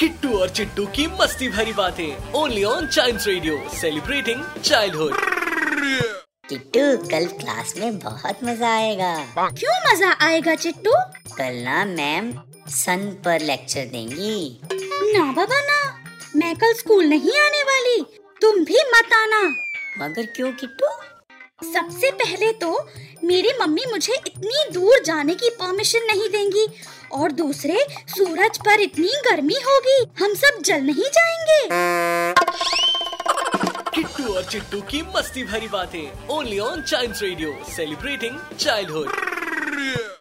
Kittu और चिट्टू की मस्ती भरी बातें। Only on child radio celebrating childhood Kittu कल क्लास में बहुत मज़ा आएगा। क्यों मज़ा आएगा चिट्टू? कल ना मैम सन पर लेक्चर देंगी। ना बाबा ना मैं कल स्कूल नहीं आने वाली। तुम भी मत आना। मगर क्यों किट्टू? सबसे पहले तो मेरी मम्मी मुझे इतनी दूर जाने की परमिशन नहीं देंगी। और दूसरे, सूरज पर इतनी गर्मी होगी, हम सब जल नहीं जाएँगे। किट्टू और चिट्टू की मस्ती भरी बातें only on child radio celebrating childhood